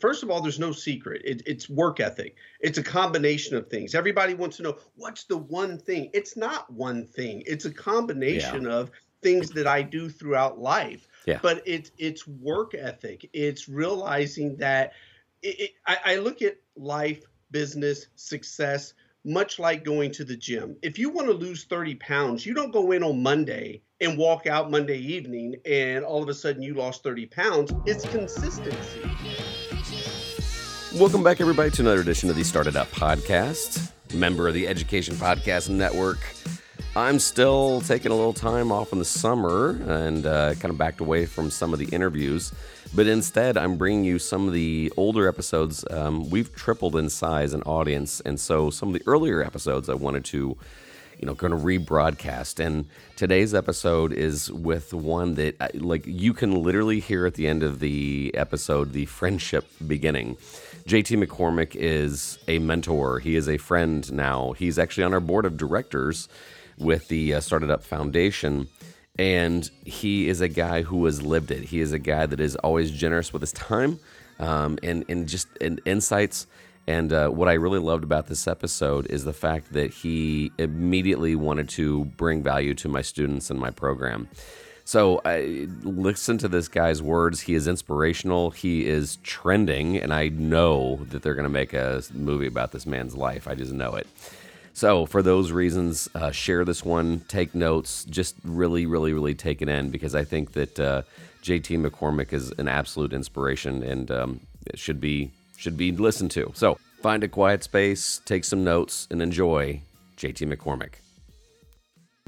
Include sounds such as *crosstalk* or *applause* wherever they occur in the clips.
First of all, there's no secret. It, it's work ethic. It's a combination of things. Everybody wants to know what's the one thing. It's not one thing. It's a combination yeah. of things that I do throughout life. Yeah. But it's it's work ethic. It's realizing that it, it, I, I look at life, business, success much like going to the gym. If you want to lose 30 pounds, you don't go in on Monday and walk out Monday evening and all of a sudden you lost 30 pounds. It's consistency. Welcome back, everybody, to another edition of the Started Up Podcast, member of the Education Podcast Network. I'm still taking a little time off in the summer and uh, kind of backed away from some of the interviews. But instead, I'm bringing you some of the older episodes. Um, we've tripled in size and audience. And so some of the earlier episodes I wanted to, you know, kind of rebroadcast. And today's episode is with one that, like, you can literally hear at the end of the episode the friendship beginning. JT McCormick is a mentor. He is a friend now. He's actually on our board of directors with the uh, Started Up Foundation. And he is a guy who has lived it. He is a guy that is always generous with his time um, and, and just and insights. And uh, what I really loved about this episode is the fact that he immediately wanted to bring value to my students and my program. So I listen to this guy's words. He is inspirational. He is trending, and I know that they're going to make a movie about this man's life. I just know it. So for those reasons, uh, share this one, take notes, just really, really, really take it in because I think that uh, JT McCormick is an absolute inspiration and um, should be should be listened to. So find a quiet space, take some notes, and enjoy JT McCormick.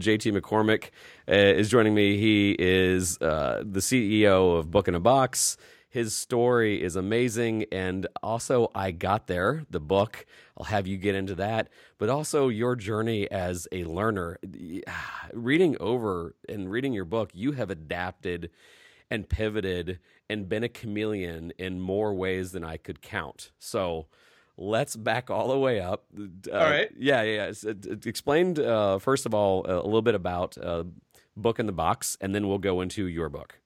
JT McCormick is joining me. He is uh, the CEO of Book in a Box. His story is amazing. And also, I Got There, the book. I'll have you get into that. But also, your journey as a learner. *sighs* Reading over and reading your book, you have adapted and pivoted and been a chameleon in more ways than I could count. So, let's back all the way up. Uh, all right. Yeah, yeah. yeah. Explained uh, first of all a little bit about uh, book in the box, and then we'll go into your book.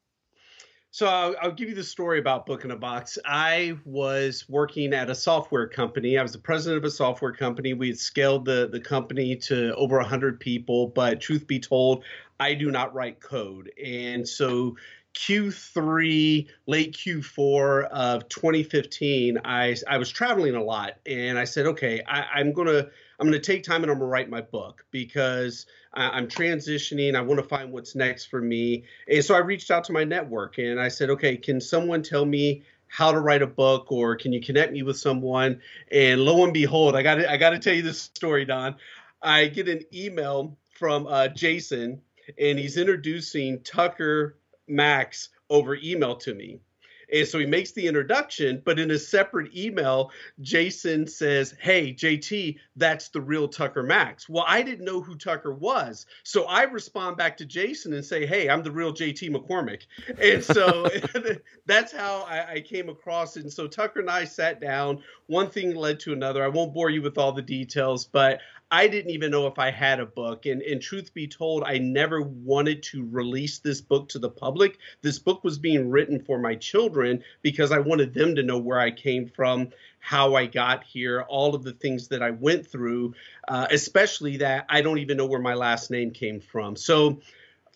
So I'll, I'll, give you the story about Book in a Box. I was working at a software company. I was the president of a software company. We had scaled the the company to over 100 people, but truth be told, I do not write code. And so Q3, late Q4 of 2015, I I was traveling a lot, and I said, okay, I, am gonna I'm gonna take time and I'm gonna write my book because I, am transitioning. I want to find what's next for me, and so I reached out to my network and I said, okay, can someone tell me how to write a book or can you connect me with someone? And lo and behold, I got I got to tell you this story, Don. I get an email from uh, Jason, and he's introducing Tucker Max over email to me. And so he makes the introduction, but in a separate email, Jason says, Hey, JT, that's the real Tucker Max. Well, I didn't know who Tucker was. So I respond back to Jason and say, Hey, I'm the real JT McCormick. And so *laughs* that's how I, I, came across it. And so Tucker and I sat down. One thing led to another. I won't bore you with all the details, but I didn't even know if I had a book. And, and truth be told, I never wanted to release this book to the public. This book was being written for my children because I wanted them to know where I came from, how I got here, all of the things that I went through, uh, especially that I don't even know where my last name came from. So,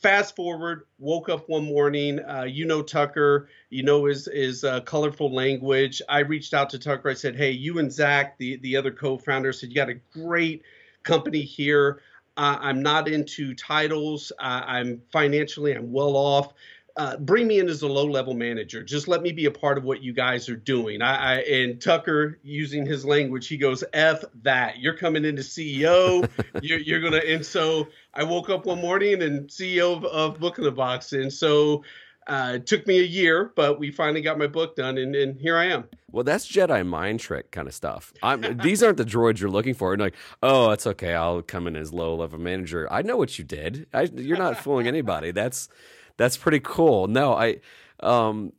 fast forward woke up one morning uh, you know tucker you know his his uh, colorful language i reached out to tucker i said hey you and zach the the other co-founder said you got a great company here. Uh, I'm not into titles. Uh, I'm financially, I'm well off. Uh, bring me in as a low level manager. Just let me be a part of what you guys are doing. I, I, and Tucker, using his language, he goes, "F that! You're coming into CEO. *laughs* you're, you're, gonna." And so I woke up one morning and CEO of, of Book in the Box, and so uh, it took me a year, but we finally got my book done, and, and here I am. Well, that's Jedi mind trick kind of stuff. These aren't the droids you're looking for. And like, oh, it's okay. I'll come in as low level manager. I know what you did. I, you're not fooling anybody. That's that's pretty cool. No, I Um,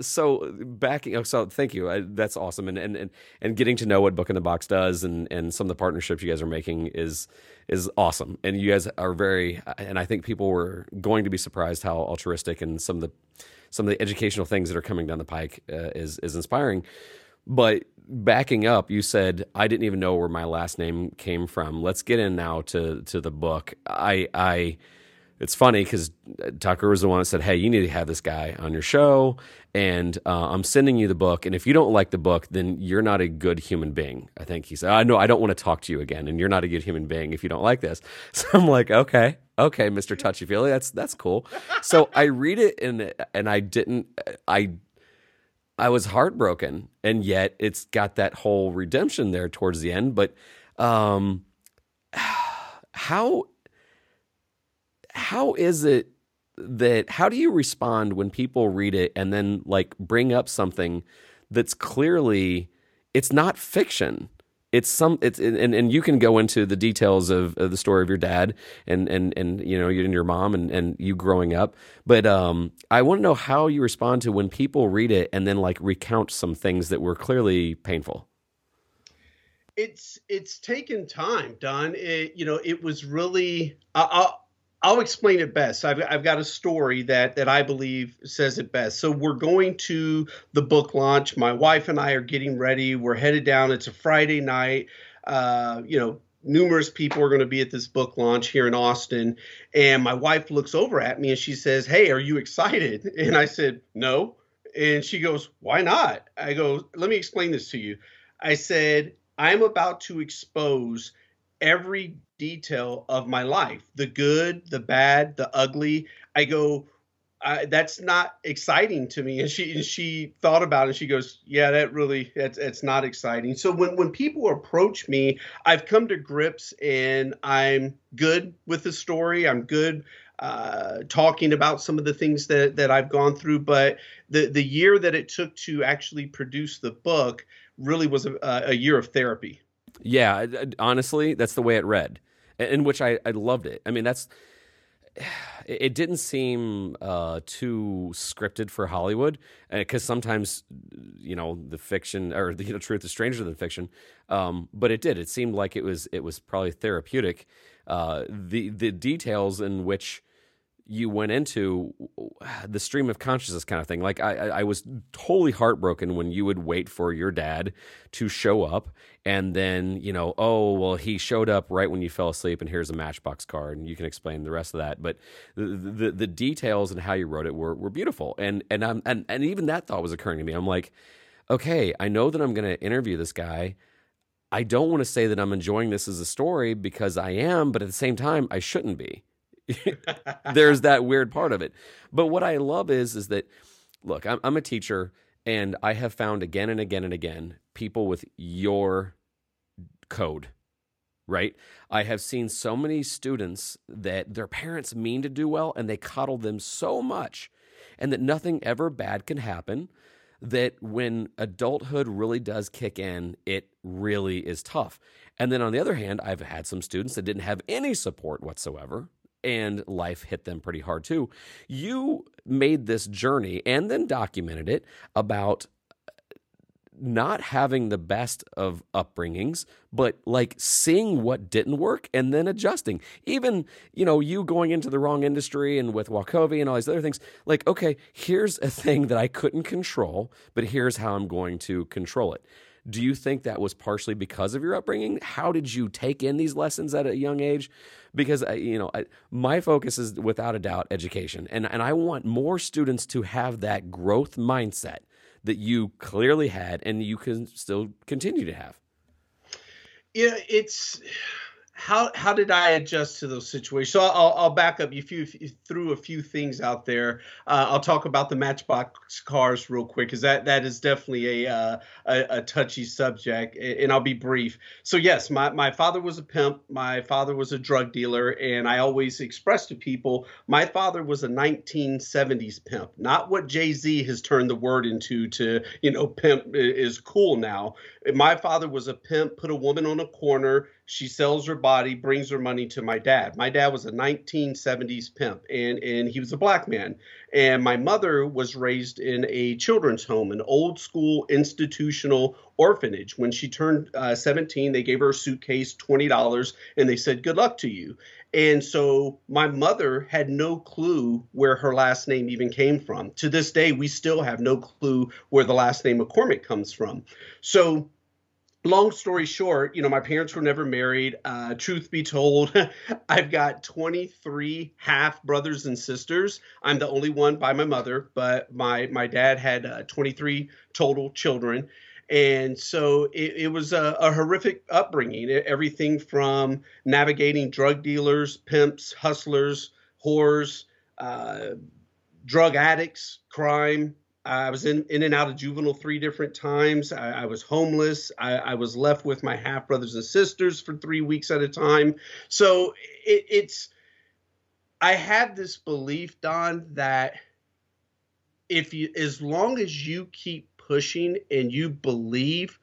so backing, oh, so thank you. I, that's awesome, and, and and and getting to know what Book in the Box does, and and some of the partnerships you guys are making is is awesome. And you guys are very, and I think people were going to be surprised how altruistic and some of the some of the educational things that are coming down the pike uh, is is inspiring. But backing up, you said I didn't even know where my last name came from. Let's get in now to to the book. I I it's funny because Tucker was the one that said, "Hey, you need to have this guy on your show," and uh, I'm sending you the book. And if you don't like the book, then you're not a good human being. I think he said, "I know I don't want to talk to you again, and you're not a good human being if you don't like this." *laughs* So I'm like, "Okay, okay, Mister Touchy Feely, that's that's cool." So I read it and and I didn't I I was heartbroken, and yet it's got that whole redemption there towards the end. But um, *sighs* how how is it that how do you respond when people read it and then like bring up something that's clearly it's not fiction? It's some it's and, and you can go into the details of, of the story of your dad and and and you know you and your mom and and you growing up. But um i want to know how you respond to when people read it and then like recount some things that were clearly painful. It's it's taken time don. It, you know it was really I, I, I'll explain it best. I've, I've got a story that that I believe says it best. So we're going to the book launch. My wife and I are getting ready. We're headed down. It's a Friday night. Uh, you know, numerous people are going to be at this book launch here in Austin. And my wife looks over at me and she says, "Hey, are you excited?" *laughs* And I said, "No." And she goes, "Why not?" I go, "Let me explain this to you." I said, "I'm about to expose." every detail of my life the good, the bad, the ugly. I go, that's not exciting to me. And she and she thought about it. she goes, yeah, that really that's it's not exciting. So when when people approach me, I've come to grips and I'm good with the story. I'm good uh, talking about some of the things that that I've gone through. But the the year that it took to actually produce the book really was a, a year of therapy. Yeah, honestly, that's the way it read, in which I, I loved it. I mean, that's it didn't seem uh, too scripted for Hollywood because sometimes you know the fiction or the *laughs* you know, truth is stranger than fiction. Um, but it did. It seemed like it was it was probably therapeutic. Uh, the the details in which you went into the stream of consciousness kind of thing. Like I, I was totally heartbroken when you would wait for your dad to show up, and then you know, oh well, he showed up right when you fell asleep, and here's a Matchbox card, and you can explain the rest of that. But the the, the details and how you wrote it were were beautiful, and and I'm and and even that thought was occurring to me. I'm like, okay, I know that I'm going to interview this guy. I don't want to say that I'm enjoying this as a story because I am, but at the same time, I shouldn't be there's that weird part of it. But what I love is is that look, I'm, I'm a teacher and I have found again and again and again people with your code right? I have seen so many students that their parents mean to do well and they coddle them so much, and that nothing ever bad can happen. That when adulthood really does kick in, it really is tough. And then on the other hand, I've had some students that didn't have any support whatsoever, and life hit them pretty hard too. You made this journey and then documented it about not having the best of upbringings, but like seeing what didn't work and then adjusting. Even, you know, you going into the wrong industry and with Wachovia and all these other things, like, okay, here's a thing that I couldn't control, but here's how I'm going to control it. Do you think that was partially because of your upbringing? How did you take in these lessons at a young age? Because you know, I, my focus is without a doubt education, and and I want more students to have that growth mindset that you clearly had, and you can still continue to have. Yeah, it's how how did I adjust to those situations? So I'll, I'll back up. You, few, you threw a few things out there. Uh, I'll talk about the Matchbox cars real quick because that that is definitely a, uh, a, a touchy subject, and I'll be brief. So yes, my my father was a pimp. My father was a drug dealer, and I always express to people my father was a 1970s pimp, not what Jay Z has turned the word into. To you know, pimp is cool now. My father was a pimp, put a woman on a corner She sells her body, brings her money to my dad. My dad was a 1970s pimp, and and he was a black man. And my mother was raised in a children's home, an old school institutional orphanage. When she turned uh, 17, they gave her a suitcase, $20, and they said, Good luck to you. And so my mother had no clue where her last name even came from. To this day, we still have no clue where the last name McCormick comes from. So, long story short, you know, my parents were never married. Uh, truth be told, *laughs* I've got 23 half brothers and sisters. I'm the only one by my mother, but my my dad had uh, 23 total children and so it, it was a, a, horrific upbringing. Everything from navigating drug dealers, pimps, hustlers, whores, uh, drug addicts, crime. I was in, in and out of juvenile three different times. I, I was homeless. I, I, was left with my half brothers and sisters for three weeks at a time. So it, it's, I had this belief, Don, that if you, as long as you keep pushing and you believe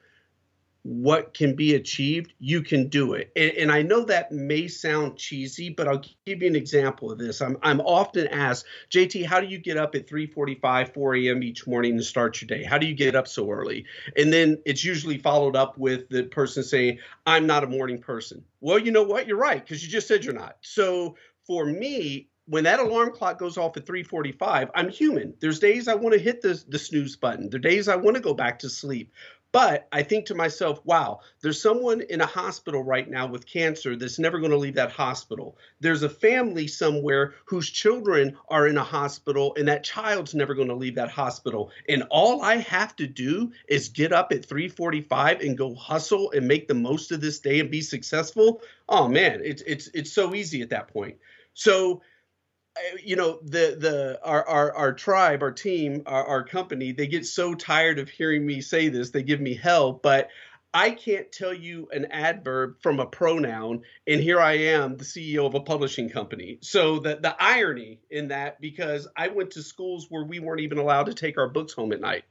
what can be achieved, you can do it. And, and, I know that may sound cheesy, but I'll give you an example of this. I'm, I'm often asked, JT, how do you get up at 3:45, 4 a.m. each morning to start your day? How do you get up so early? And then it's usually followed up with the person saying, I'm not a morning person. Well, you know what? You're right, because you just said you're not. So for me, when that alarm clock goes off at 3:45, I'm human. There's days I want to hit the the snooze button. There are days I want to go back to sleep. But I think to myself, wow, there's someone in a hospital right now with cancer that's never going to leave that hospital. There's a family somewhere whose children are in a hospital and that child's never going to leave that hospital. And all I have to do is get up at 3:45 and go hustle and make the most of this day and be successful. Oh man, it's it's it's so easy at that point. So Uh, you know the the our, our our tribe our team our, our company they get so tired of hearing me say this they give me hell but I can't tell you an adverb from a pronoun, and here I am, the CEO of a publishing company. So the the irony in that, because I went to schools where we weren't even allowed to take our books home at night.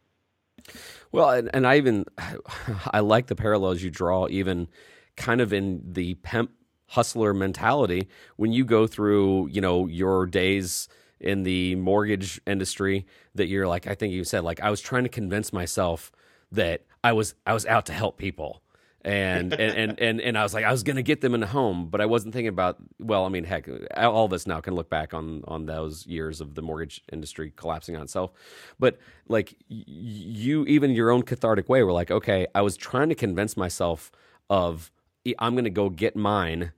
Well, and, and I even *sighs* I like the parallels you draw, even kind of in the pimp hustler mentality when you go through, you know, your days in the mortgage industry that you're like I think you said like I was trying to convince myself that I was I was out to help people. And, *laughs* and and and and I was like I was going to get them in a home, but I wasn't thinking about well, I mean, heck, all of us now can look back on on those years of the mortgage industry collapsing on itself. But like you even your own cathartic way were like, okay, I was trying to convince myself of I'm going to go get mine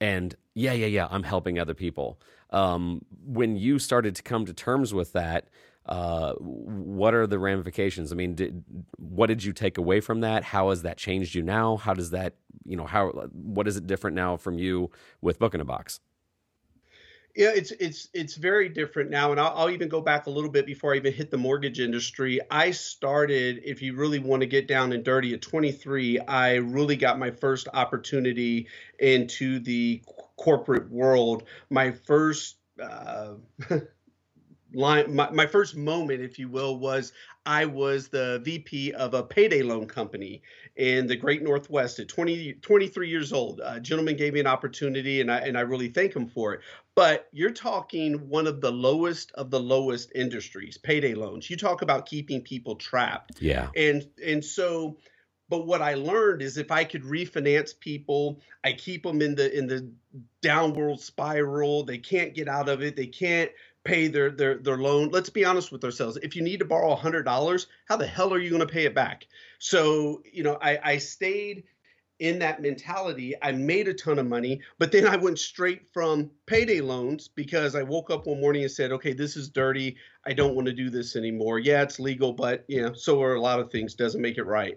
and yeah, yeah, yeah, I'm helping other people. Um, when you started to come to terms with that, uh, what are the ramifications? I mean, did, what did you take away from that? How has that changed you now? How does that, you know, how what is it different now from you with Book in a Box? Yeah, it's it's it's very different now, and I'll, I'll, even go back a little bit before I even hit the mortgage industry. I started, if you really want to get down and dirty, at 23. I really got my first opportunity into the corporate world. My first uh, *laughs* line, my, my first moment, if you will, was I was the VP of a payday loan company in the Great Northwest at 20, 23 years old. A gentleman gave me an opportunity, and I and I really thank him for it. But you're talking one of the lowest of the lowest industries, payday loans. You talk about keeping people trapped. Yeah. And and so but what I learned is if I could refinance people, I keep them in the in the downward spiral. They can't get out of it. They can't pay their their their loan. Let's be honest with ourselves. If you need to borrow $100, how the hell are you going to pay it back? So, you know, I I stayed in that mentality. I made a ton of money, but then I went straight from payday loans because I woke up one morning and said, "Okay, this is dirty. I don't want to do this anymore." Yeah, it's legal, but you know, so are a lot of things. Doesn't make it right.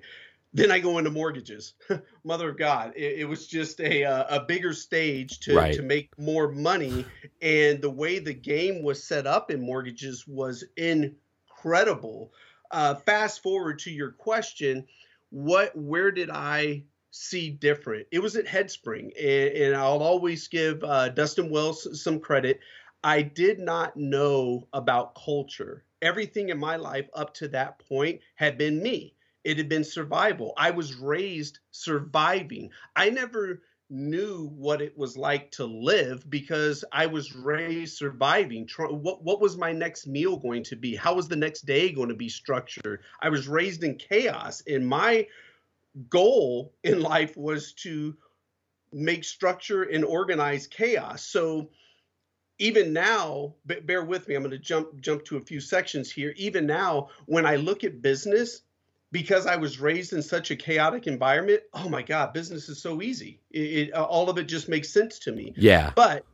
Then I go into mortgages. *laughs* Mother of God, it, it was just a uh, a bigger stage to right. to make more money, and the way the game was set up in mortgages was incredible. Uh, fast forward to your question, what where did I see different? It was at Headspring, and, and I'll always give uh, Dustin Wells some credit. I did not know about culture. Everything in my life up to that point had been me it had been survival. I was raised surviving. I never knew what it was like to live because I was raised surviving. What what was my next meal going to be? How was the next day going to be structured? I was raised in chaos, and my goal in life was to make structure and organize chaos. So even now, bear with me. I'm going to jump jump to a few sections here. Even now, when I look at business, because I was raised in such a chaotic environment, oh my God, business is so easy. It, it, uh, all of it just makes sense to me. Yeah. But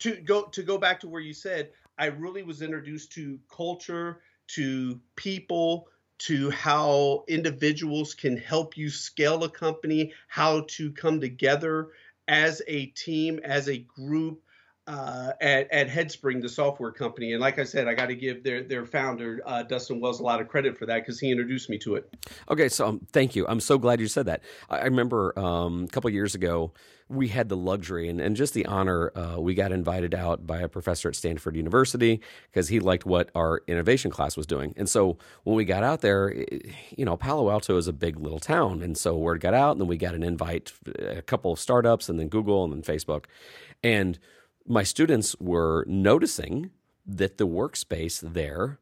to go to go back to where you said, I really was introduced to culture, to people, to how individuals can help you scale a company, how to come together as a team, as a group, uh, at, at Headspring, the software company. And like I said, I got to give their their founder uh, Dustin Wells a lot of credit for that because he introduced me to it. Okay, so um, thank you. I'm so glad you said that. I, I remember um, a couple years ago we had the luxury and, and just the honor. Uh, we got invited out by a professor at Stanford University because he liked what our innovation class was doing. And so when we got out there, it, you know, Palo Alto is a big little town, and so word got out, and then we got an invite, a couple of startups, and then Google, and then Facebook, and my students were noticing that the workspace there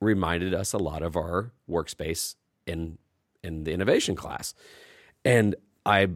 reminded us a lot of our workspace in in the innovation class. And I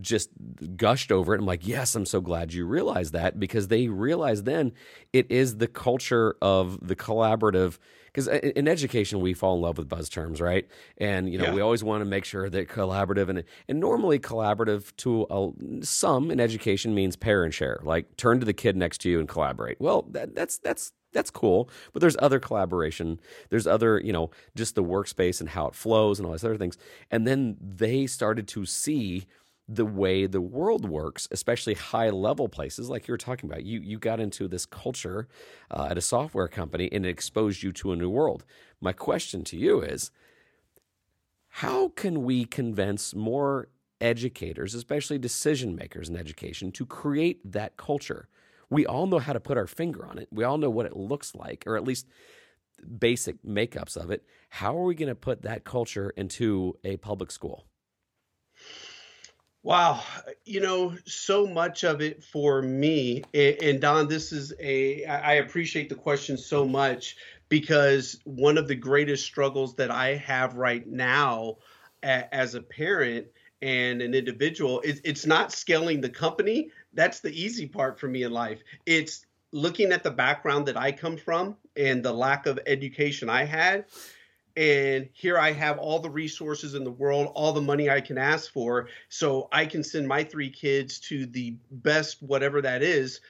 just gushed over it. I'm like, yes, I'm so glad you realized that because they realized then it is the culture of the collaborative because in education we fall in love with buzz terms, right? And you know yeah. we always want to make sure that collaborative and and normally collaborative to a, some in education means pair and share, like turn to the kid next to you and collaborate. Well, that, that's that's that's cool but there's other collaboration there's other you know just the workspace and how it flows and all these other things and then they started to see the way the world works, especially high level places like you were talking about. You you got into this culture uh, at a software company and it exposed you to a new world. My question to you is how can we convince more educators, especially decision makers in education, to create that culture? We all know how to put our finger on it. We all know what it looks like, or at least basic makeups of it. How are we going to put that culture into a public school? Wow, you know, so much of it for me, and Don, this is a, I appreciate the question so much because one of the greatest struggles that I have right now as a parent and an individual is it's not scaling the company. That's the easy part for me in life. It's looking at the background that I come from and the lack of education I had and here I have all the resources in the world, all the money I can ask for, so I can send my three kids to the best, whatever that is,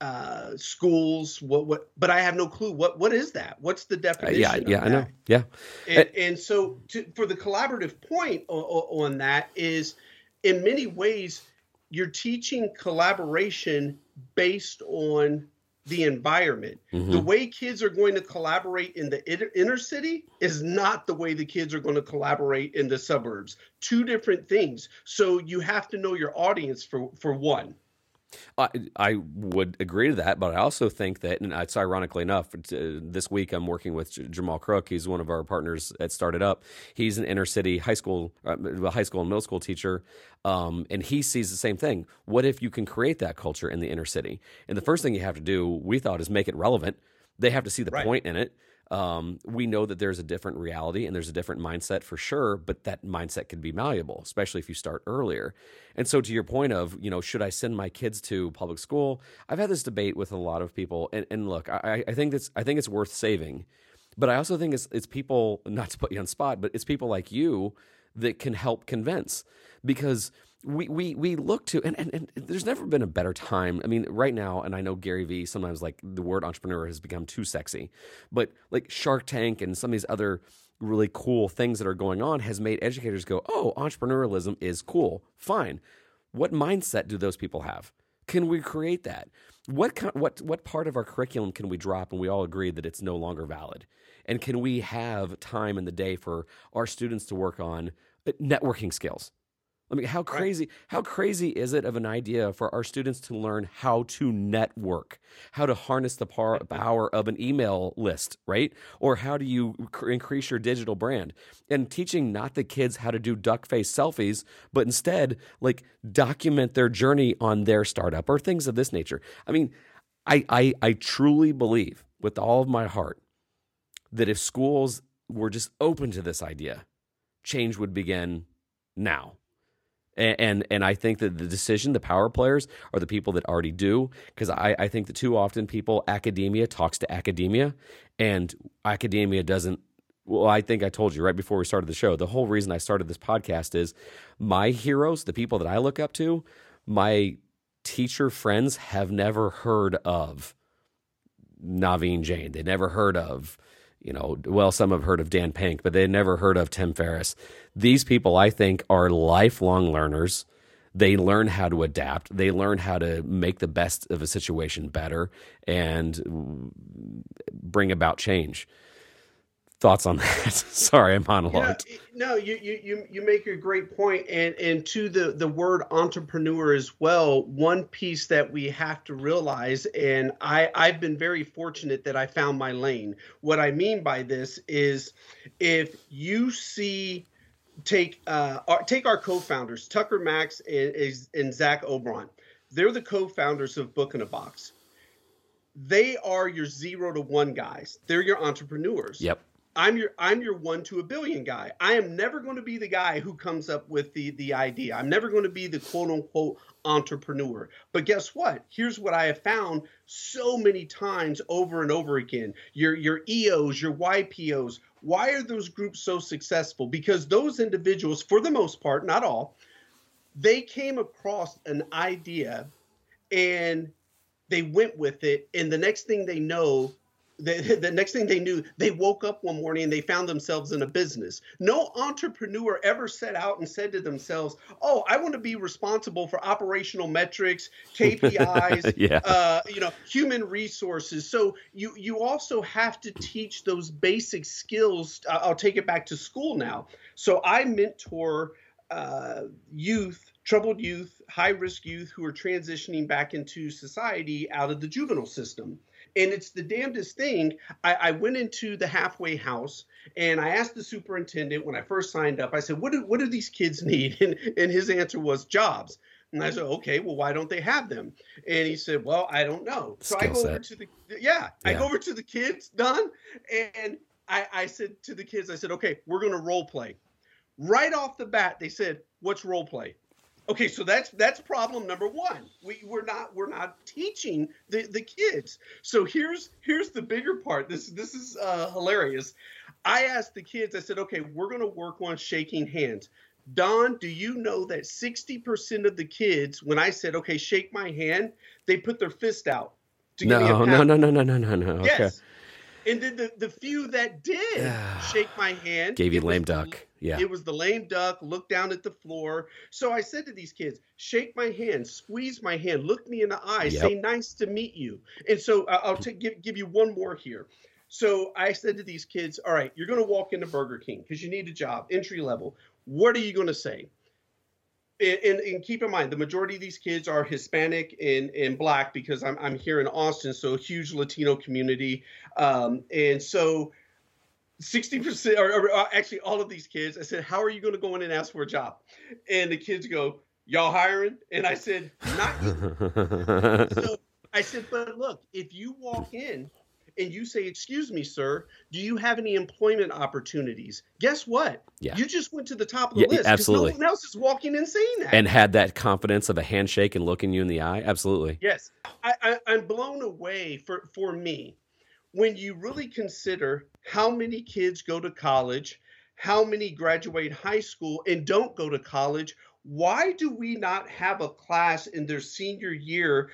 uh, schools. What what? But I have no clue. What what is that? What's the definition? Uh, yeah, yeah, I know. Yeah, and, and so to, for the collaborative point on, on that is, in many ways, you're teaching collaboration based on the environment. Mm-hmm. The way kids are going to collaborate in the inner, inner city is not the way the kids are going to collaborate in the suburbs. Two different things. So you have to know your audience for for one. I, I would agree to that, but I also think that, and it's ironically enough, this week I'm working with Jamal Crook. He's one of our partners at Started Up. He's an inner city high school, uh, high school and middle school teacher, um, and he sees the same thing. What if you can create that culture in the inner city? And the first thing you have to do, we thought, is make it relevant. They have to see the right. point in it. Um, we know that there's a different reality and there's a different mindset for sure, but that mindset can be malleable, especially if you start earlier. And so, to your point of, you know, should I send my kids to public school? I've had this debate with a lot of people, and, and look, I, I think it's I think it's worth saving, but I also think it's it's people not to put you on spot, but it's people like you that can help convince because we we we look to and, and, and there's never been a better time. I mean, right now, and I know Gary Vee sometimes like the word entrepreneur has become too sexy, but like Shark Tank and some of these other really cool things that are going on has made educators go, oh, entrepreneurialism is cool. Fine. What mindset do those people have? Can we create that? What what what part of our curriculum can we drop and we all agree that it's no longer valid? And can we have time in the day for our students to work on uh, networking skills? I mean, how crazy how crazy is it of an idea for our students to learn how to network, how to harness the par- mm-hmm. power of an email list, right? Or how do you cr- increase your digital brand? And teaching not the kids how to do duck face selfies, but instead like document their journey on their startup or things of this nature. I mean, I I, I truly believe with all of my heart that if schools were just open to this idea, change would begin now and, and and I think that the decision, the power players, are the people that already do. Because I, I think that too often people, academia talks to academia, and academia doesn't. Well, I think I told you right before we started the show. The whole reason I started this podcast is my heroes, the people that I look up to, my teacher friends have never heard of Naveen Jain. They never heard of you know, well, some have heard of Dan Pink, but they never heard of Tim Ferriss. These people, I think, are lifelong learners. They learn how to adapt. They learn how to make the best of a situation better and bring about change thoughts on that? *laughs* Sorry, I'm monologued. You know, no, you, you you make a great point, and and to the the word entrepreneur as well. One piece that we have to realize, and I I've been very fortunate that I found my lane. What I mean by this is, if you see. Take uh, our, take our co-founders Tucker Max and, and Zach Obront. They're the co-founders of Book in a Box they are your zero to one guys. They're your entrepreneurs. Yep. I'm your I'm your one to a billion guy. I am never going to be the guy who comes up with the the idea. I'm never going to be the quote unquote entrepreneur. But guess what? Here's what I have found so many times over and over again. Your your EOs, your YPOs, why are those groups so successful? Because those individuals, for the most part, not all, they came across an idea and they went with it and the next thing they know the, the next thing they knew, they woke up one morning and they found themselves in a business. No entrepreneur ever set out and said to themselves, "Oh, I want to be responsible for operational metrics, *laughs* KPIs, yeah. uh, you know, human resources." So you you also have to teach those basic skills. I'll take it back to school now. So I mentor uh, youth troubled youth, high risk youth who are transitioning back into society out of the juvenile system. And it's the damnedest thing. I, I, went into the halfway house and I asked the superintendent when I first signed up, I said, What do, what do these kids *laughs* need? And, and his answer was jobs. And I said, okay, well, why don't they have them? And he said, well, I don't know. So Skill I go set. over to the, yeah, yeah, I go over to the kids, done. And I, I said to the kids, I said, okay, we're going to role play. Right off the bat, they said, what's role play? Okay, so that's that's problem number one. We we're not we're not teaching the the kids. So here's here's the bigger part. This this is uh, hilarious. I asked the kids. I said, okay, we're going to work on shaking hands. Don, do you know that 60% of the kids, when I said, okay, shake my hand, they put their fist out. To no, no, no, no, no, no, no, no. Okay. And then the, the few that did shake my hand gave you lame duck. Yeah. It was the lame duck, look down at the floor. So I said to these kids, shake my hand, squeeze my hand, look me in the eye, yep. say nice to meet you. And so uh, I'll t- give, give you one more here. So I said to these kids, all right, you're going to walk into Burger King because you need a job, entry level. What are you going to say? And, and, keep in mind, the majority of these kids are Hispanic and, and black because I'm, I'm here in Austin, so a huge Latino community. Um, and so 60% or, or, uh, actually all of these kids i said how are you going to go in and ask for a job? And the kids go y'all hiring? And i said not *laughs* so i said but look if you walk in and you say excuse me sir do you have any employment opportunities? Guess what? Yeah. you just went to the top of the yeah, list absolutely. no one else is walking in saying that. And had that confidence of a handshake and looking you in the eye? Absolutely. Yes. I, I, i'm blown away for for me when you really consider how many kids go to college, how many graduate high school and don't go to college, why do we not have a class in their senior year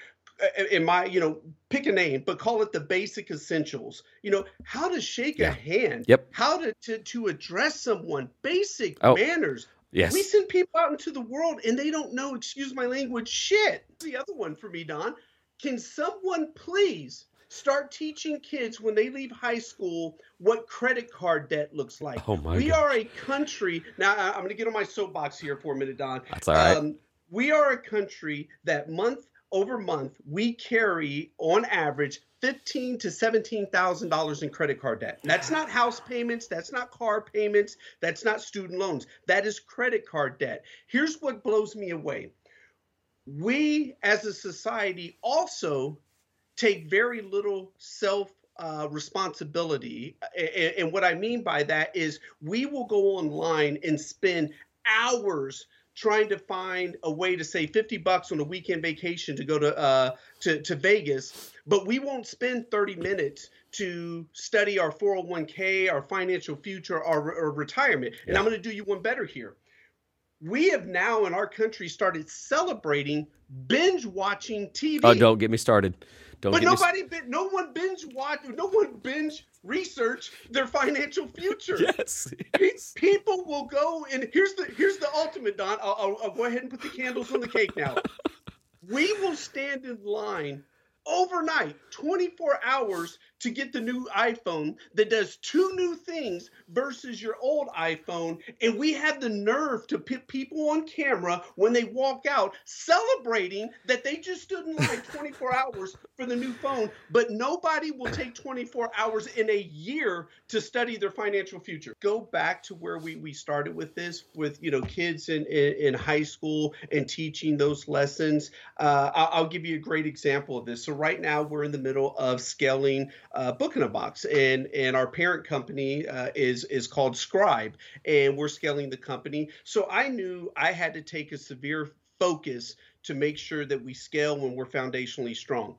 in my you know pick a name but call it the basic essentials you know how to shake yeah. a hand yep how to, to to address someone basic oh. manners Yes. We send people out into the world and they don't know, excuse my language, shit. The other one for me, Don. Can someone please Start teaching kids when they leave high school what credit card debt looks like. Oh my we gosh. are a country. Now I'm going to get on my soapbox here for a minute, Don. That's all right. Um, we are a country that month over month we carry on average fifteen to seventeen thousand dollars in credit card debt. That's not house payments. That's not car payments. That's not student loans. That is credit card debt. Here's what blows me away. We as a society also take very little self uh, responsibility. And, and what I mean by that is we will go online and spend hours trying to find a way to save 50 bucks on a weekend vacation to go to uh, to, to Vegas, but we won't spend 30 minutes to study our 401k, our financial future, our, our retirement. And Yeah. I'm going to do you one better here. We have now in our country started celebrating binge watching TV. Oh, don't get me started. Don't But me. nobody, no one binge watch, no one binge research their financial future. *laughs* Yes. Yes. People will go and here's the here's the ultimate, Don. I'll, I'll, I'll go ahead and put the candles on the cake now. *laughs* we will stand in line overnight, 24 hours to get the new iPhone that does two new things versus your old iPhone. And we have the nerve to put people on camera when they walk out celebrating that they just stood in line *laughs* 24 hours for the new phone, but nobody will take 24 hours in a year to study their financial future. Go back to where we, we started with this, with you know kids in, in, in high school and teaching those lessons. Uh, I'll, I'll give you a great example of this. So right now we're in the middle of scaling uh, Book in a Box, and and our parent company uh, is is called Scribe, and we're scaling the company. So I knew I had to take a severe focus to make sure that we scale when we're foundationally strong.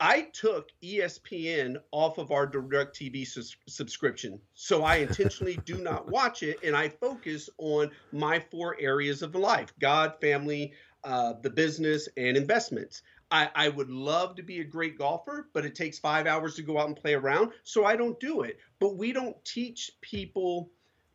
I took ESPN off of our DirecTV sus- subscription. So I intentionally do *laughs* not watch it and I focus on my four areas of life God, family, uh, the business, and investments. I, I would love to be a great golfer, but it takes five hours to go out and play around. So I don't do it. But we don't teach people,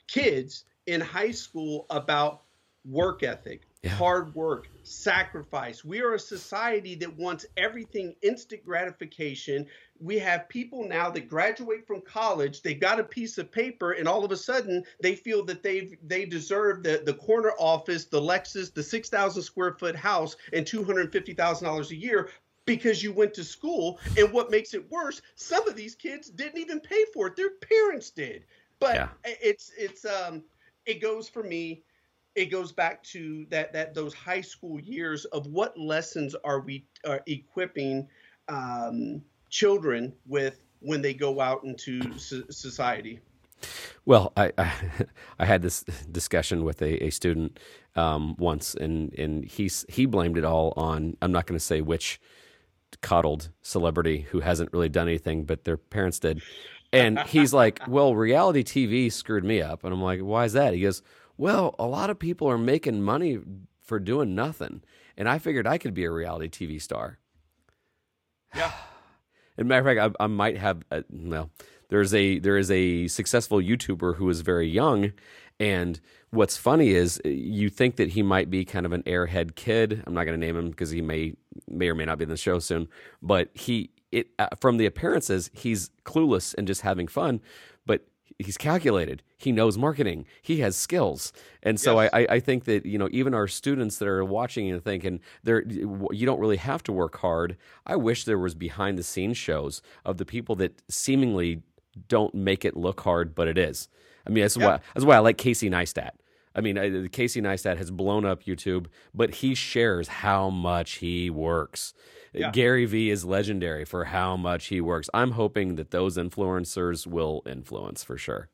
kids in high school, about work ethic, Yeah. hard work, sacrifice. We are a society that wants everything instant gratification. We have people now that graduate from college, they've got a piece of paper, and all of a sudden they feel that they they deserve the, the corner office, the Lexus, the six thousand square foot house, and two hundred fifty thousand dollars a year because you went to school. And what makes it worse, some of these kids didn't even pay for it; their parents did. But Yeah. it's it's um it goes for me it goes back to that that those high school years of what lessons are we are equipping um, children with when they go out into so- society? Well, I, I *laughs* I had this discussion with a, a student um, once, and and he's he blamed it all on I'm not going to say which coddled celebrity who hasn't really done anything, but their parents did, and he's like, well, reality TV screwed me up, and I'm like, why is that? He goes, well, a lot of people are making money for doing nothing, and I figured I could be a reality TV star. yeah *sighs* As a matter of fact, I, I might have. Uh, well, there's a there is a successful YouTuber who is very young, and what's funny is uh, you think that he might be kind of an airhead kid. I'm not going to name him because he may may or may not be in the show soon. But he it uh, from the appearances, he's clueless and just having fun, but. He's calculated. He knows marketing. He has skills, and so Yes. I, I, think that you know even our students that are watching and thinking they're you don't really have to work hard. I wish there was behind the scenes shows of the people that seemingly don't make it look hard, but it is. I mean, that's Yeah. why that's why I like Casey Neistat. I mean, Casey Neistat has blown up YouTube, but he shares how much he works. Yeah. Gary Vee is legendary for how much he works. I'm hoping that those influencers will influence for sure.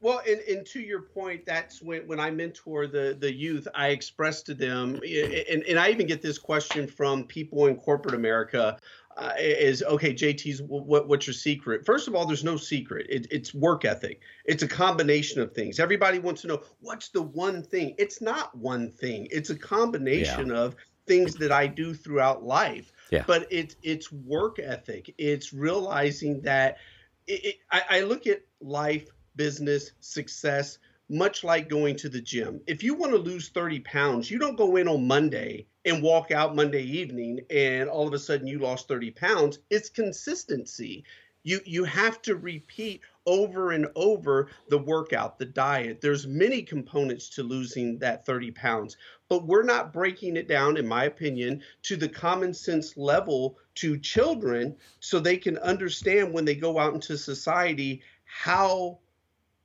Well, and, and to your point, that's when, when I mentor the, the youth, I express to them, and, and I even get this question from people in corporate America uh, is, okay, JT's, what, what's your secret? First of all, there's no secret. It, it's work ethic. It's a combination of things. Everybody wants to know, what's the one thing? It's not one thing. It's a combination of things that I do throughout life. Yeah. But it's, it's work ethic. It's realizing that it, it, I, I look at life, business, success, much like going to the gym. If you want to lose 30 pounds, you don't go in on Monday and walk out Monday evening and all of a sudden you lost 30 pounds. It's consistency. You you have to repeat over and over the workout, the diet. There's many components to losing that 30 pounds, but we're not breaking it down, in my opinion, to the common sense level to children so they can understand when they go out into society how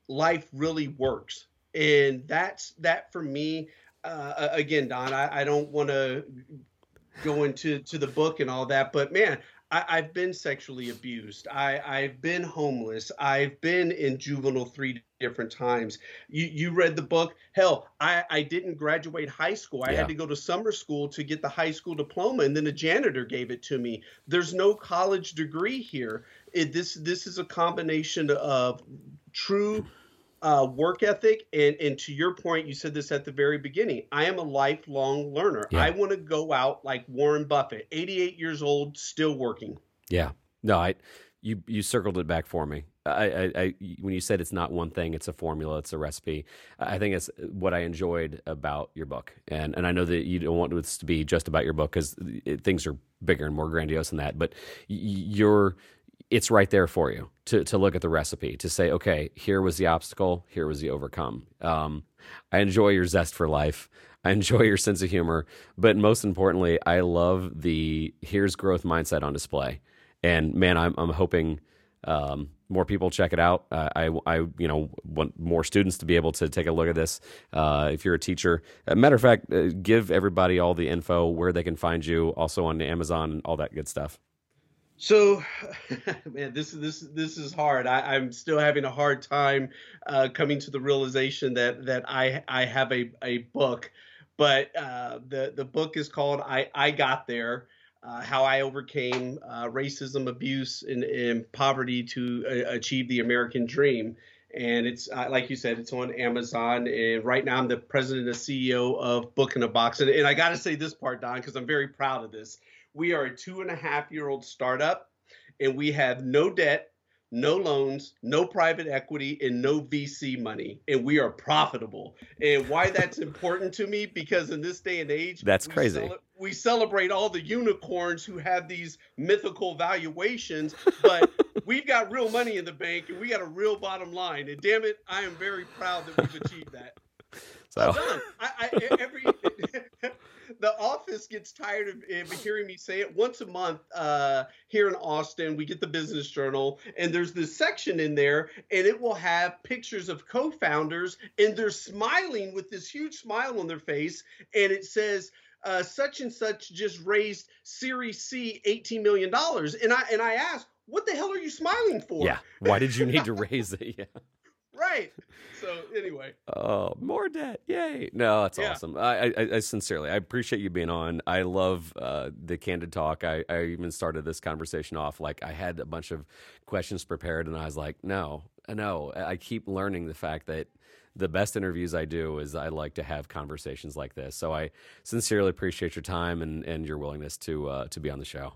life really works. And that's that for me. Uh, again, Don, I, I don't want to go into to the book and all that, but man, I, have been sexually abused. I, I've been homeless. I've been in juvenile three different times. You you read the book. Hell, I, I didn't graduate high school. I yeah. had to go to summer school to get the high school diploma, and then a janitor gave it to me. There's no college degree here. It, this this is a combination of true uh, work ethic and and to your point you said this at the very beginning i am a lifelong learner yeah. i want to go out like warren buffett 88 years old still working yeah no i you you circled it back for me I, I, I, when you said it's not one thing, it's a formula, it's a recipe. I think it's what I enjoyed about your book, and and I know that you don't want this to be just about your book because things are bigger and more grandiose than that. But you're it's right there for you to, to look at the recipe to say, okay, here was the obstacle, here was the overcome. Um, I enjoy your zest for life. I enjoy your sense of humor, but most importantly, I love the here's growth mindset on display. And man, I'm I'm hoping um, more people check it out. Uh, I I you know want more students to be able to take a look at this. Uh, if you're a teacher, uh, matter of fact, uh, give everybody all the info where they can find you, also on Amazon, all that good stuff. So, *laughs* man, this is this this is hard. I, am still having a hard time uh, coming to the realization that that I I have a, a book, but uh, the the book is called I I Got There. Uh, how I overcame uh, racism, abuse, and, and poverty to uh, achieve the American dream. And it's uh, like you said, it's on Amazon. And right now, I'm the president and CEO of Book in a Box. And, and I got to say this part, Don, because I'm very proud of this we are a two and a half year old startup, and we have no debt, no loans, no private equity, and no VC money, and we are profitable. And why that's *laughs* important to me because in this day and age, that's crazy. Cele- we celebrate all the unicorns who have these mythical valuations, but *laughs* we've got real money in the bank and we got a real bottom line. And damn it, I am very proud that we've achieved that. So I, I, every *laughs* the office gets tired of, of, hearing me say it once a month uh, here in Austin. We get the business journal, and there's this section in there, and it will have pictures of co founders, and they're smiling with this huge smile on their face, and it says, uh, such and such just raised Series C $18 million. And I, and I asked, what the hell are you smiling for? Yeah. Why did you need to *laughs* raise it? Yeah right. So *laughs* anyway. Oh, more debt! Yay! No, that's yeah. awesome. I, I, I, sincerely, I appreciate you being on. I love uh, the candid talk. I, I even started this conversation off like I had a bunch of questions prepared, and I was like, no, no. I keep learning the fact that the best interviews I do is I like to have conversations like this. So I sincerely appreciate your time and, and your willingness to uh, to be on the show.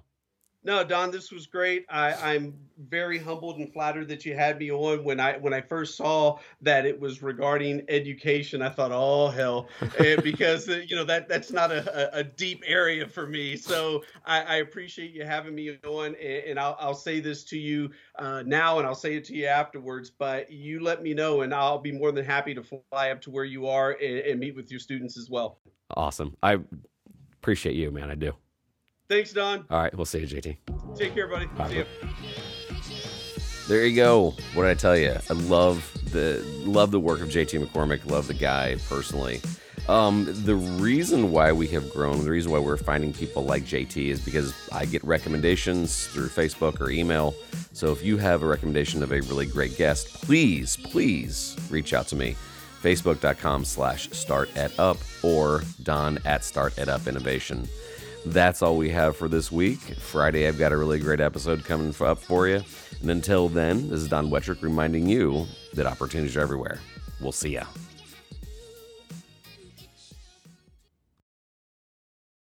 No, Don, this was great. I, am very humbled and flattered that you had me on. When I when I first saw that it was regarding education, I thought, oh hell, and *laughs* because uh, you know that that's not a, a, deep area for me. So I, I appreciate you having me on, and, and I'll, I'll say this to you uh, now, and I'll say it to you afterwards. But you let me know, and I'll be more than happy to fly up to where you are and, and meet with your students as well. Awesome. I appreciate you, man. I do. Thanks, Don. All right, we'll see you, JT. Take care, buddy. Bye. See you. There you go. What did I tell you? I love the love the work of JT McCormick. Love the guy personally. Um, the reason why we have grown, the reason why we're finding people like JT is because I get recommendations through Facebook or email. So if you have a recommendation of a really great guest, please, please reach out to me. Facebook.com slash StartEdUp or Don at StartEdUp innovation. That's all we have for this week. Friday, I've got a really great episode coming up for you. And until then, this is Don Wettrick reminding you that opportunities are everywhere. We'll see ya.